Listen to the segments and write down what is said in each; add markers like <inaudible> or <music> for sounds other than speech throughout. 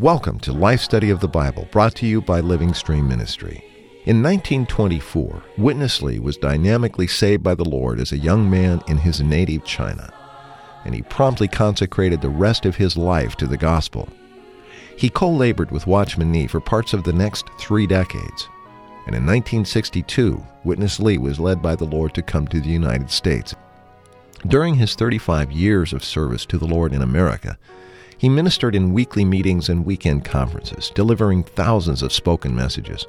Welcome to Life Study of the Bible, brought to you by Living Stream Ministry. In 1924, Witness Lee was dynamically saved by the Lord as a young man in his native China, and he promptly consecrated the rest of his life to the gospel. He co labored with Watchman Nee for parts of the next three decades. And in 1962, Witness Lee was led by the Lord to come to the United States. During his 35 years of service to the Lord in America, he ministered in weekly meetings and weekend conferences, delivering thousands of spoken messages.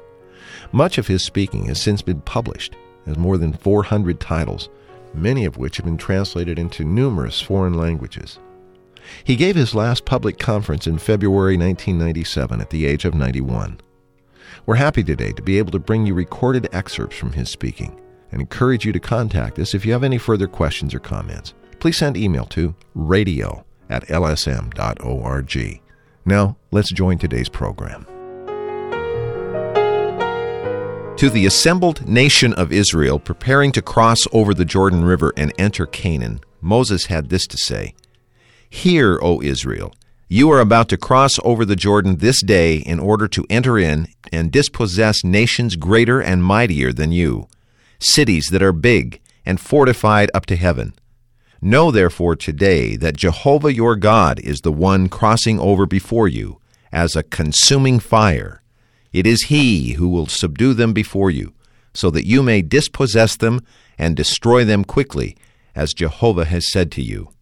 Much of his speaking has since been published as more than 400 titles, many of which have been translated into numerous foreign languages. He gave his last public conference in February 1997 at the age of 91. We're happy today to be able to bring you recorded excerpts from his speaking and encourage you to contact us if you have any further questions or comments. Please send email to radio at lsm.org. Now, let's join today's program. To the assembled nation of Israel preparing to cross over the Jordan River and enter Canaan, Moses had this to say Hear, O Israel, you are about to cross over the Jordan this day in order to enter in and dispossess nations greater and mightier than you, cities that are big and fortified up to heaven. Know therefore today that Jehovah your God is the one crossing over before you as a consuming fire. It is He who will subdue them before you, so that you may dispossess them and destroy them quickly, as Jehovah has said to you.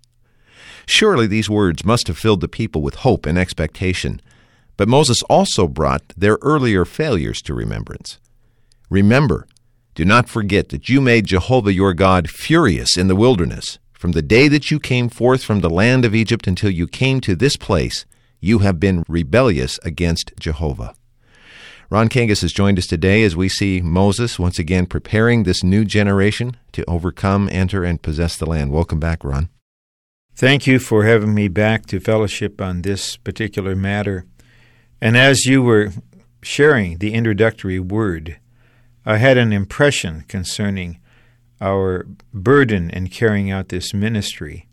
Surely these words must have filled the people with hope and expectation, but Moses also brought their earlier failures to remembrance. Remember, do not forget that you made Jehovah your God furious in the wilderness. From the day that you came forth from the land of Egypt until you came to this place, you have been rebellious against Jehovah. Ron Kangas has joined us today as we see Moses once again preparing this new generation to overcome, enter, and possess the land. Welcome back, Ron. Thank you for having me back to fellowship on this particular matter. And as you were sharing the introductory word, I had an impression concerning our burden in carrying out this ministry.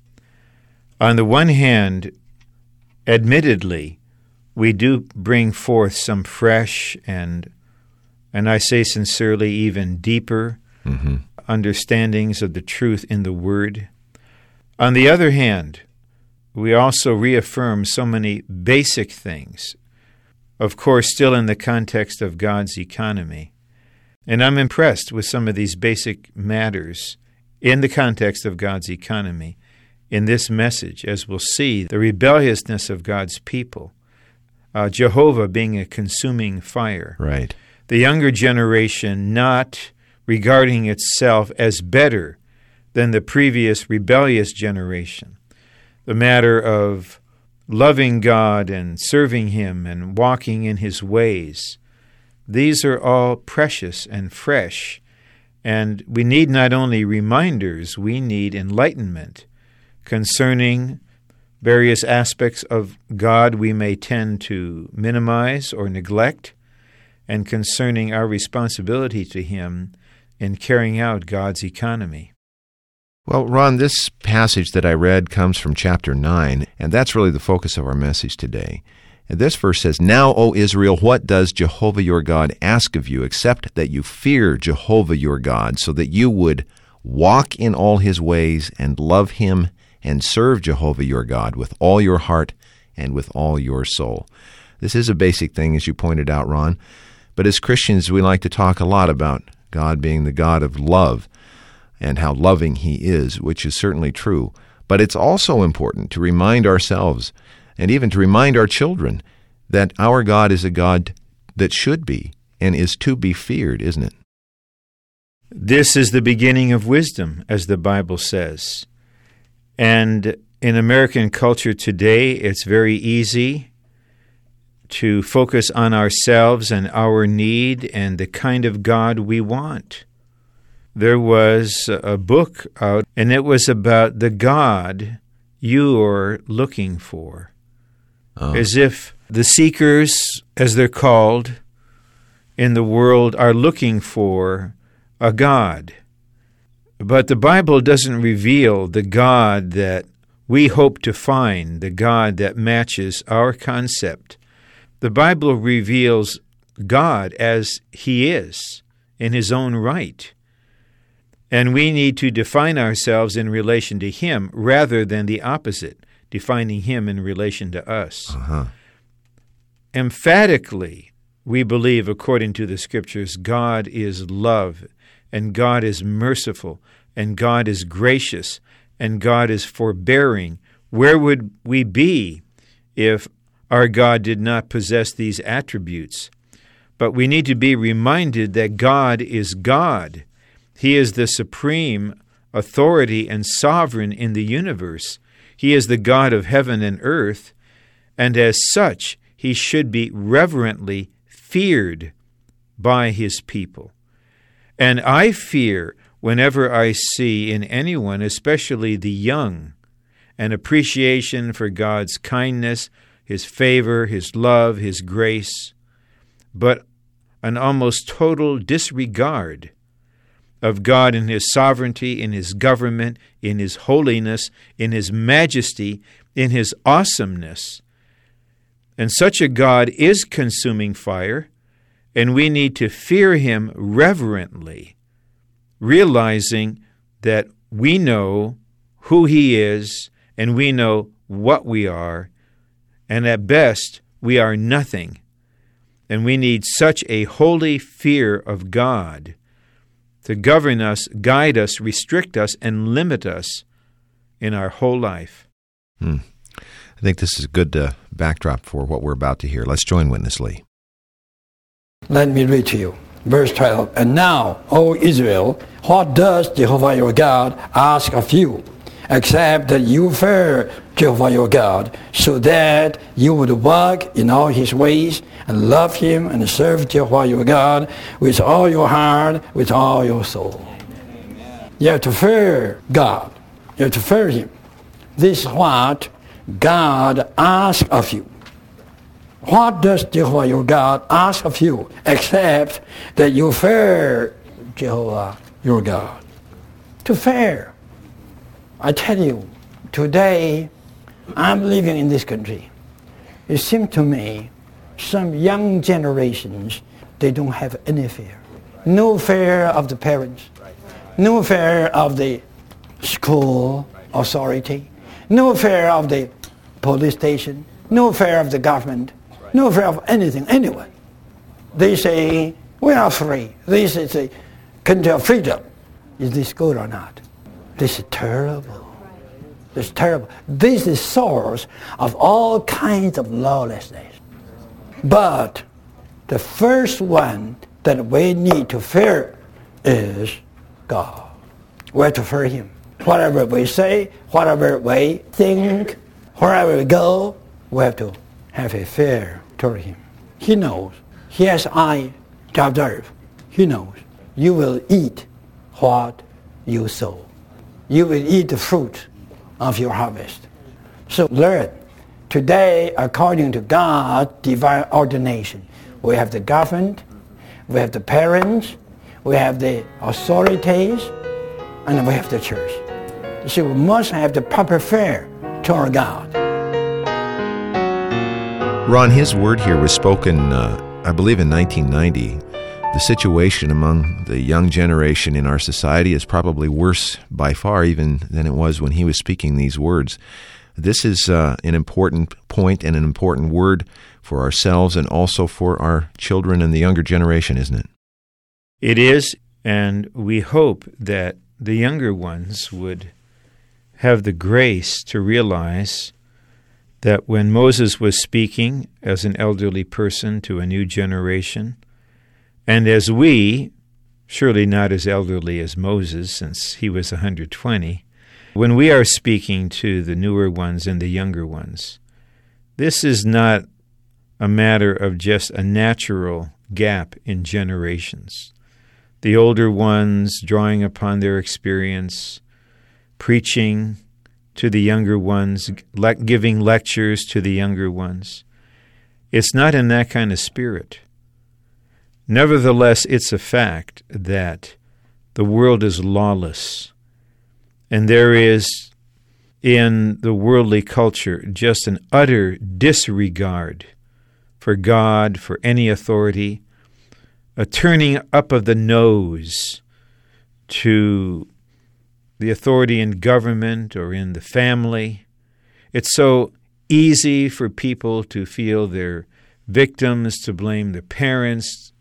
On the one hand, admittedly, we do bring forth some fresh and, and I say sincerely, even deeper Mm-hmm. understandings of the truth in the Word. On the other hand, we also reaffirm so many basic things, of course, still in the context of God's economy. And I'm impressed with some of these basic matters in the context of God's economy in this message, as we'll see the rebelliousness of God's people, uh, Jehovah being a consuming fire Right. the younger generation not regarding itself as better than the previous rebellious generation. The matter of loving God and serving Him and walking in His ways. These are all precious and fresh, and we need not only reminders, we need enlightenment concerning various aspects of God we may tend to minimize or neglect and concerning our responsibility to Him in carrying out God's economy. Well, Ron, this passage that I read comes from chapter 9, and that's really the focus of our message today. And this verse says, Now, O Israel, what does Jehovah your God ask of you, except that you fear Jehovah your God, so that you would walk in all his ways and love him and serve Jehovah your God with all your heart and with all your soul? This is a basic thing, as you pointed out, Ron. But as Christians, we like to talk a lot about God being the God of love and how loving He is, which is certainly true. But it's also important to remind ourselves and even to remind our children that our God is a God that should be and is to be feared, isn't it? This is the beginning of wisdom, as the Bible says. And in American culture today, it's very easy to focus on ourselves and our need and the kind of God we want. There was a book out, and it was about the God you're looking for. Oh. As if The seekers, as they're called in the world, are looking for a God. But the Bible doesn't reveal the God that we hope to find, the God that matches our concept. The Bible reveals God as He is in His own right. And we need to define ourselves in relation to Him rather than the opposite, defining Him in relation to us. Uh-huh. Emphatically, we believe, according to the Scriptures, God is love, and God is merciful, and God is gracious, and God is forbearing. Where would we be if our God did not possess these attributes? But we need to be reminded that God is God. He is the supreme authority and sovereign in the universe. He is the God of heaven and earth, and as such, he should be reverently feared by his people. And I fear whenever I see in anyone, especially the young, an appreciation for God's kindness, his favor, his love, his grace, but an almost total disregard of God in His sovereignty, in His government, in His holiness, in His majesty, in His awesomeness. And such a God is consuming fire, and we need to fear Him reverently, realizing that we know who He is and we know what we are, and at best, we are nothing. And we need such a holy fear of God to govern us, guide us, restrict us, and limit us in our whole life. Hmm. I think this is a good uh, backdrop for what we're about to hear. Let's join Witness Lee. Let me read to you. Verse 12. And now, O Israel, what does Jehovah your God ask of you? Except that you fear Jehovah your God, so that you would walk in all his ways and love him and serve Jehovah your God with all your heart, with all your soul. You have to fear God. You have to fear him. This is what God asks of you. What does Jehovah your God ask of you except that you fear Jehovah your God? To fear. I tell you, today I'm living in this country. It seems to me some young generations, they don't have any fear. No fear of the parents. No fear of the school authority. No fear of the police station. No fear of the government. No fear of anything, anyone. They say, we are free. This is a country of freedom. Is this good or not? This is terrible. This is terrible. This is source of all kinds of lawlessness. But the first one that we need to fear is God. We have to fear Him. Whatever we say, whatever we think, wherever we go, we have to have a fear toward Him. He knows. He has eye to observe. He knows. You will eat what you sow. You will eat the fruit of your harvest. So learn Today, according to God's divine ordination, we have the government, we have the parents, we have the authorities, and we have the church. So we must have the proper fear toward God. Ron, his word here was spoken, uh, I believe, in 1990. The situation among the young generation in our society is probably worse by far even than it was when he was speaking these words. This is uh, an important point and an important word for ourselves and also for our children and the younger generation, isn't it? It is, and we hope that the younger ones would have the grace to realize that when Moses was speaking as an elderly person to a new generation, and as we, surely not as elderly as Moses, since he was 120, when we are speaking to the newer ones and the younger ones, this is not a matter of just a natural gap in generations. The older ones drawing upon their experience, preaching to the younger ones, le- giving lectures to the younger ones. It's not in that kind of spirit. Nevertheless, it's a fact that the world is lawless, and there is in the worldly culture just an utter disregard for God, for any authority, a turning up of the nose to the authority in government or in the family. It's so easy for people to feel they're victims, to blame their parents.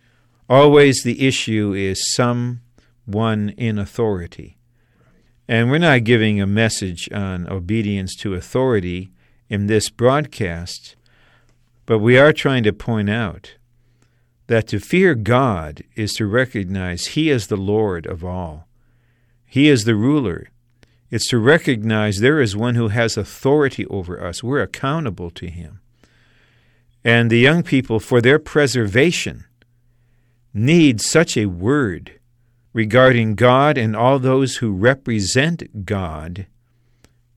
Always the issue is someone in authority. And we're not giving a message on obedience to authority in this broadcast, but we are trying to point out that to fear God is to recognize He is the Lord of all. He is the ruler. It's to recognize there is one who has authority over us. We're accountable to Him. And the young people, for their preservation, need such a word regarding God and all those who represent God,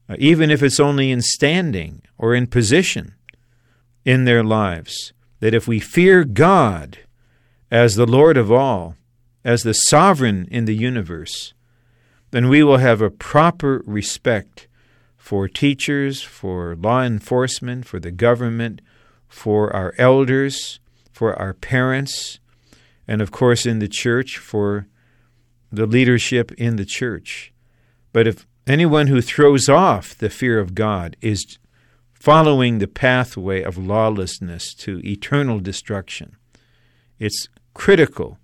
uh, even if it's only in standing or in position in their lives, that if we fear God as the Lord of all, as the sovereign in the universe, then we will have a proper respect for teachers, for law enforcement, for the government, for our elders, for our parents, and of course in the church for the leadership in the church. But if anyone who throws off the fear of God is following the pathway of lawlessness to eternal destruction, it's critical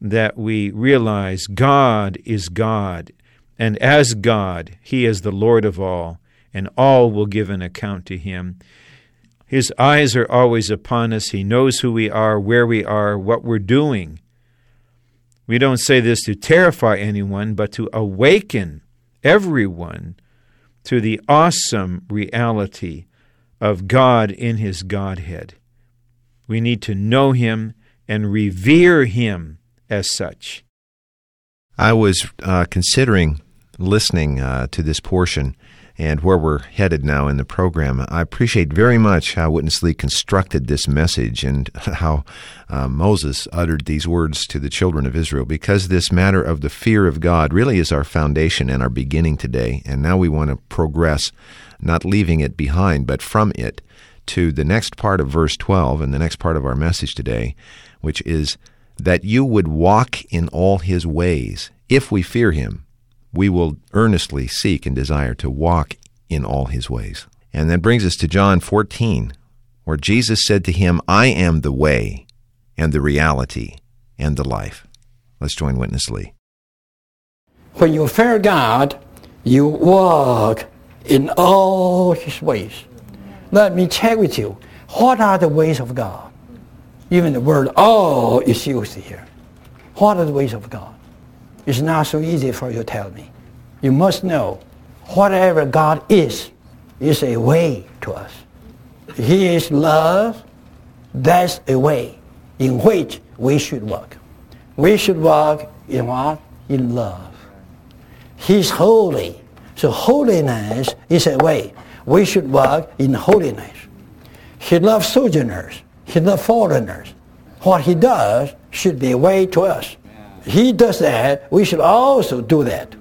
that we realize God is God, and as God, He is the Lord of all, and all will give an account to Him. His eyes are always upon us. He knows who we are, where we are, what we're doing. We don't say this to terrify anyone, but to awaken everyone to the awesome reality of God in His Godhead. We need to know Him and revere Him as such. I was uh, considering listening uh, to this portion and where we're headed now in the program. I appreciate very much how Witness Lee constructed this message and <laughs> how uh, Moses uttered these words to the children of Israel because this matter of the fear of God really is our foundation and our beginning today. And now we want to progress, not leaving it behind, but from it to the next part of verse 12 and the next part of our message today, which is that you would walk in all his ways if we fear him we will earnestly seek and desire to walk in all his ways. And that brings us to John 14, where Jesus said to him, I am the way and the reality and the life. Let's join Witness Lee. When you fear God, you walk in all his ways. Let me check with you. What are the ways of God? Even the word all is used here. What are the ways of God? It's not so easy for you to tell me. You must know whatever God is, is a way to us. He is love. That's a way in which we should walk. We should walk in what? In love. He's holy. So holiness is a way. We should walk in holiness. He loves sojourners. He loves foreigners. What he does should be a way to us he does that, we should also do that.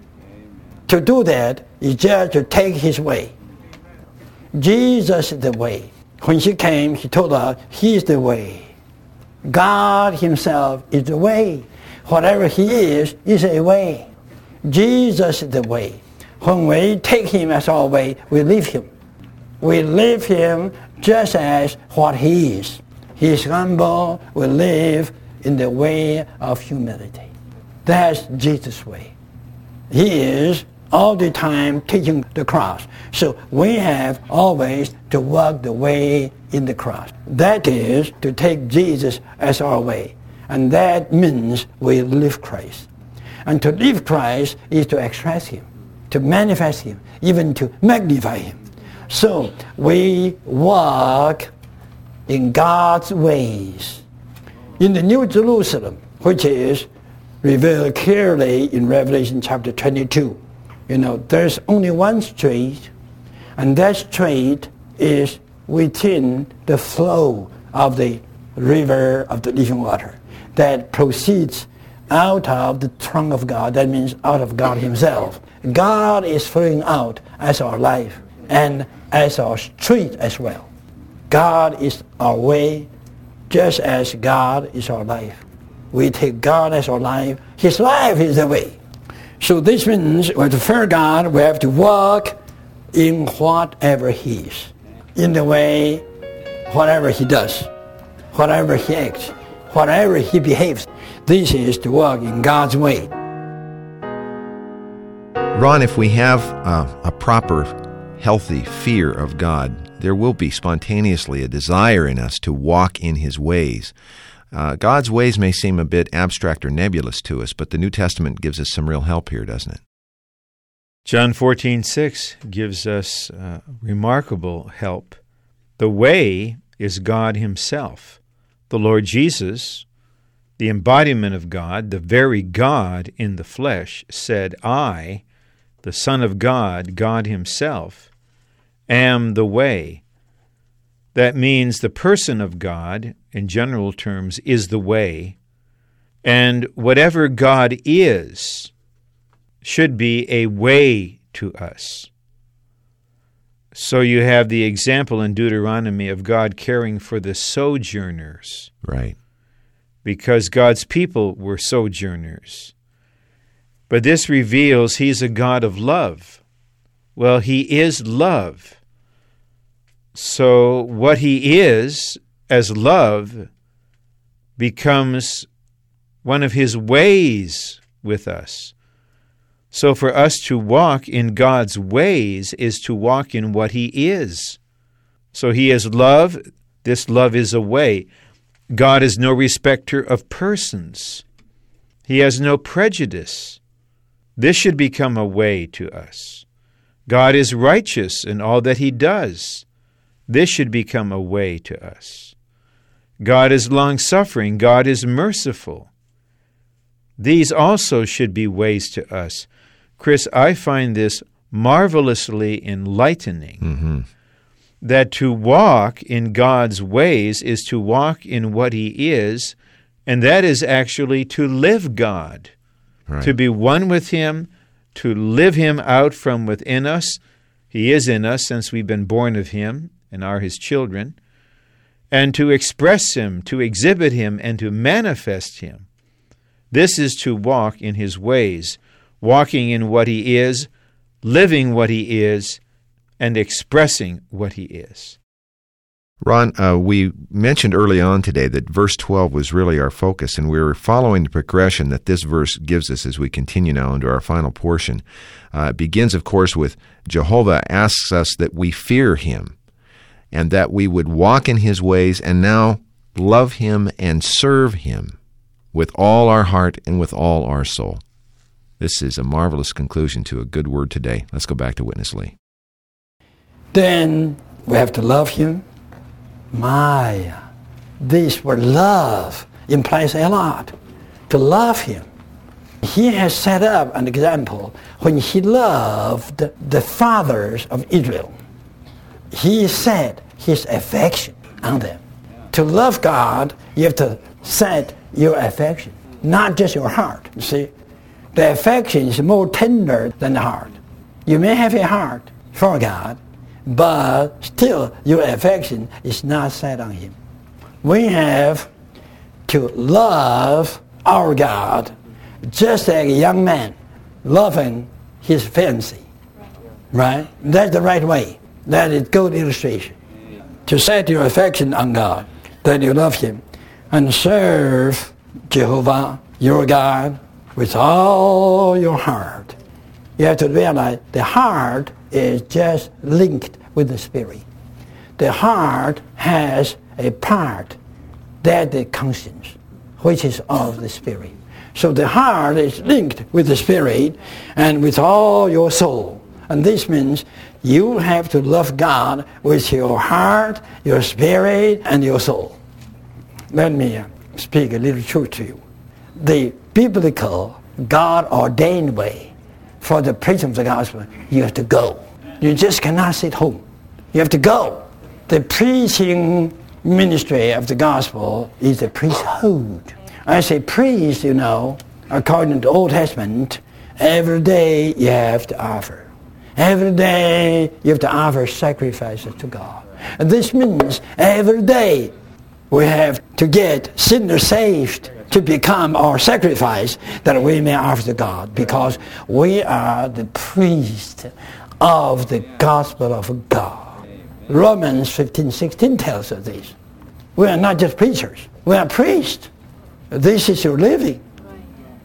To do that is just to take his way. Jesus is the way. When he came, he told us he is the way. God himself is the way. Whatever he is, is a way. Jesus is the way. When we take him as our way, we leave him. We leave him just as what he is. He is humble. We live in the way of humility. That's Jesus' way. He is all the time taking the cross. So we have always to walk the way in the cross. That is to take Jesus as our way. And that means we live Christ. And to live Christ is to express Him, to manifest Him, even to magnify Him. So we walk in God's ways. In the New Jerusalem, which is revealed clearly in Revelation chapter 22. You know, there's only one street, and that street is within the flow of the river of the living water that proceeds out of the trunk of God. That means out of God himself. God is flowing out as our life and as our street as well. God is our way just as God is our life. We take God as our life. His life is the way. So this means we have to fear God. We have to walk in whatever He is, in the way, whatever He does, whatever He acts, whatever He behaves. This is to walk in God's way. Ron, if we have uh, a proper, healthy fear of God, there will be spontaneously a desire in us to walk in His ways. Uh, God's ways may seem a bit abstract or nebulous to us, but the New Testament gives us some real help here, doesn't it? John 14:6 gives us uh, remarkable help. The way is God himself. The Lord Jesus, the embodiment of God, the very God in the flesh, said, "I, the Son of God, God himself, am the way." That means the person of God, in general terms, is the way, and whatever God is, should be a way to us. So you have the example in Deuteronomy of God caring for the sojourners. Right. Because God's people were sojourners. But this reveals He's a God of love. Well, He is love. So what He is as love becomes one of His ways with us. So for us to walk in God's ways is to walk in what He is. So He is love. This love is a way. God is no respecter of persons. He has no prejudice. This should become a way to us. God is righteous in all that He does. This should become a way to us. God is long suffering. God is merciful. These also should be ways to us. Chris, I find this marvelously enlightening. Mm-hmm. That to walk in God's ways is to walk in what He is, and that is actually to live God, Right. to be one with Him, to live Him out from within us. He is in us since we've been born of Him and are His children, and to express Him, to exhibit Him, and to manifest Him. This is to walk in His ways walking in what He is, living what He is, and expressing what He is. Ron, uh, we mentioned early on today that verse 12 was really our focus, and we were following the progression that this verse gives us as we continue now into our final portion. Uh, it begins, of course, with Jehovah asks us that we fear Him and that we would walk in His ways and now love Him and serve Him with all our heart and with all our soul. This is a marvelous conclusion to a good word today. Let's go back to Witness Lee. Then we have to love him. My, this word love implies a lot. To love him. He has set up an example when he loved the fathers of Israel. He set his affection on them. To love God, you have to set your affection, not just your heart. You see, the affection is more tender than the heart. You may have a heart for God, but still your affection is not set on Him. We have to love our God just like a young man loving his fiancée. Right? That's the right way. That is good illustration. To set your affection on God, that you love Him, and serve Jehovah, your God, with all your heart. You have to realize the heart is just linked with the spirit. The heart has a part that the conscience, which is of the spirit. So the heart is linked with the spirit and with all your soul. And this means you have to love God with your heart, your spirit, and your soul. Let me uh, speak a little truth to you. The biblical, God ordained way for the preaching of the gospel, you have to go. You just cannot sit home. You have to go. The preaching ministry of the gospel is the priesthood. I say priest, you know, according to the Old Testament, every day you have to offer. Every day you have to offer sacrifices to God. And this means every day we have to get sinners saved to become our sacrifice that we may offer to God because we are the priest of the gospel of God. Romans 15, 16 tells us this. We are not just preachers. We are priests. This is your living.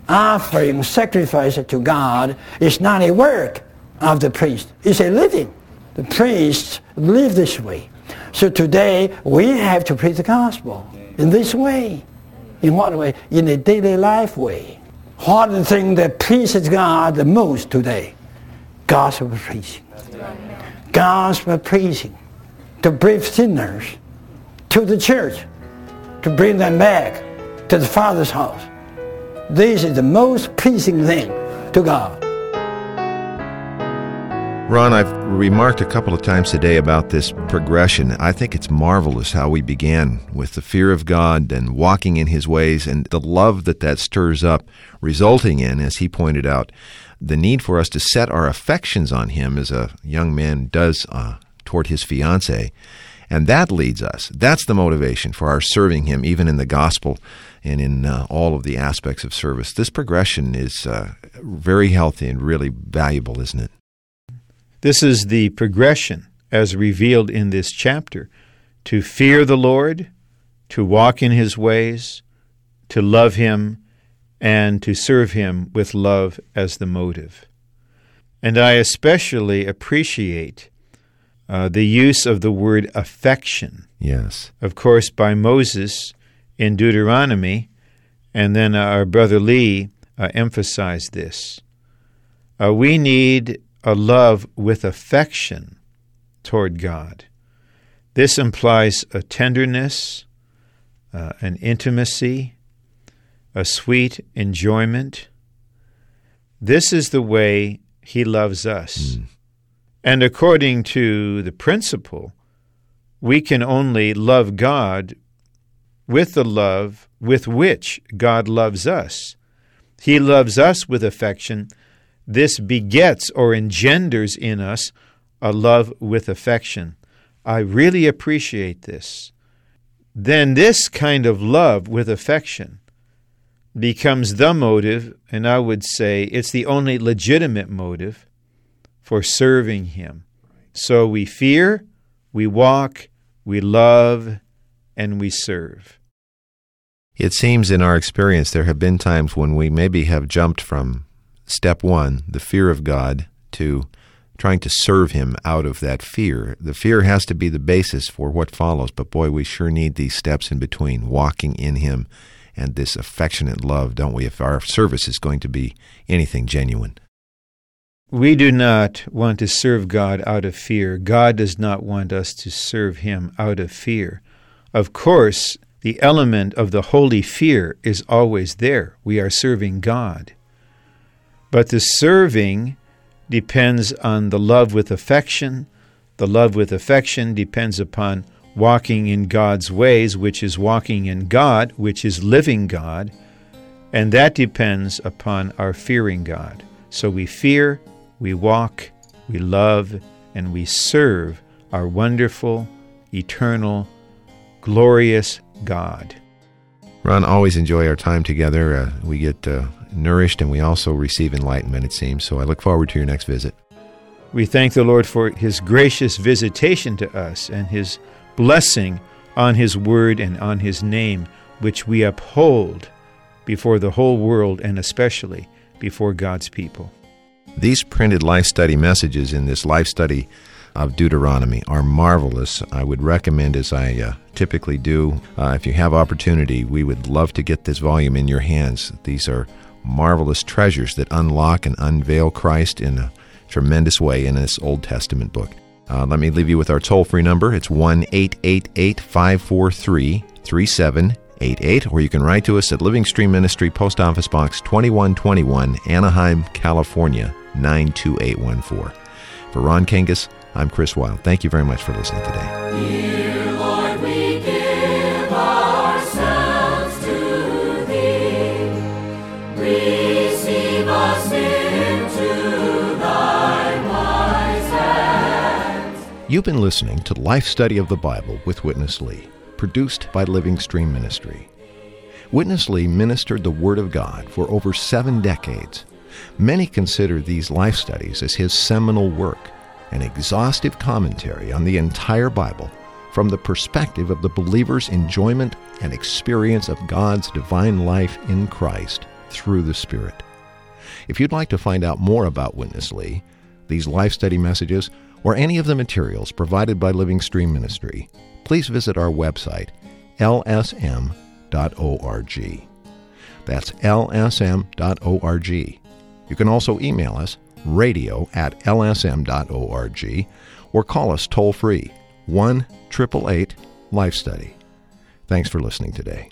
Offering sacrifice to God is not a work of the priest. It's a living. The priests live this way. So today we have to preach the gospel in this way. In what way? In a daily life way. What the thing that pleases God the most today? Gospel preaching. Gospel preaching. To bring sinners to the church. To bring them back to the Father's house. This is the most pleasing thing to God. Ron, I've remarked a couple of times today about this progression. I think it's marvelous how we began with the fear of God and walking in His ways and the love that that stirs up, resulting in, as he pointed out, the need for us to set our affections on Him as a young man does uh, toward his fiancee. And that leads us, that's the motivation for our serving Him, even in the gospel and in uh, all of the aspects of service. This progression is uh, very healthy and really valuable, isn't it? This is the progression as revealed in this chapter to fear the Lord, to walk in His ways, to love Him, and to serve Him with love as the motive. And I especially appreciate uh, the use of the word affection. Yes. Of course, by Moses in Deuteronomy, and then our brother Lee uh, emphasized this. Uh, we need a love with affection toward God. This implies a tenderness, uh, an intimacy, a sweet enjoyment. This is the way He loves us. Mm. And according to the principle, we can only love God with the love with which God loves us. He loves us with affection this begets or engenders in us a love with affection. I really appreciate this. Then this kind of love with affection becomes the motive, and I would say it's the only legitimate motive for serving Him. So we fear, we walk, we love, and we serve. It seems in our experience there have been times when we maybe have jumped from step one, the fear of God, to trying to serve Him out of that fear. The fear has to be the basis for what follows, but boy, we sure need these steps in between, walking in Him and this affectionate love, don't we, if our service is going to be anything genuine? We do not want to serve God out of fear. God does not want us to serve Him out of fear. Of course, the element of the holy fear is always there. We are serving God. But the serving depends on the love with affection. The love with affection depends upon walking in God's ways, which is walking in God, which is living God. And that depends upon our fearing God. So we fear, we walk, we love, and we serve our wonderful, eternal, glorious God. Ron, always enjoy our time together. Uh, we get uh, nourished and we also receive enlightenment, it seems. So I look forward to your next visit. We thank the Lord for his gracious visitation to us and his blessing on his word and on his name, which we uphold before the whole world and especially before God's people. These printed life study messages in this life study of Deuteronomy are marvelous. I would recommend, as I uh, typically do, uh, if you have opportunity, we would love to get this volume in your hands. These are marvelous treasures that unlock and unveil Christ in a tremendous way in this Old Testament book. Uh, let me leave you with our toll free number. It's 1 888 543 3788, or you can write to us at Living Stream Ministry, Post Office Box 2121, Anaheim, California 92814. For Ron Kangas, I'm Chris Wild. Thank you very much for listening today. You've been listening to Life Study of the Bible with Witness Lee, produced by Living Stream Ministry. Witness Lee ministered the Word of God for over seven decades. Many consider these life studies as his seminal work an exhaustive commentary on the entire Bible from the perspective of the believer's enjoyment and experience of God's divine life in Christ through the Spirit. If you'd like to find out more about Witness Lee, these life study messages, or any of the materials provided by Living Stream Ministry, please visit our website, lsm.org. That's lsm.org. You can also email us, radio at lsm.org, or call us toll free, 1 888 Life Study. Thanks for listening today.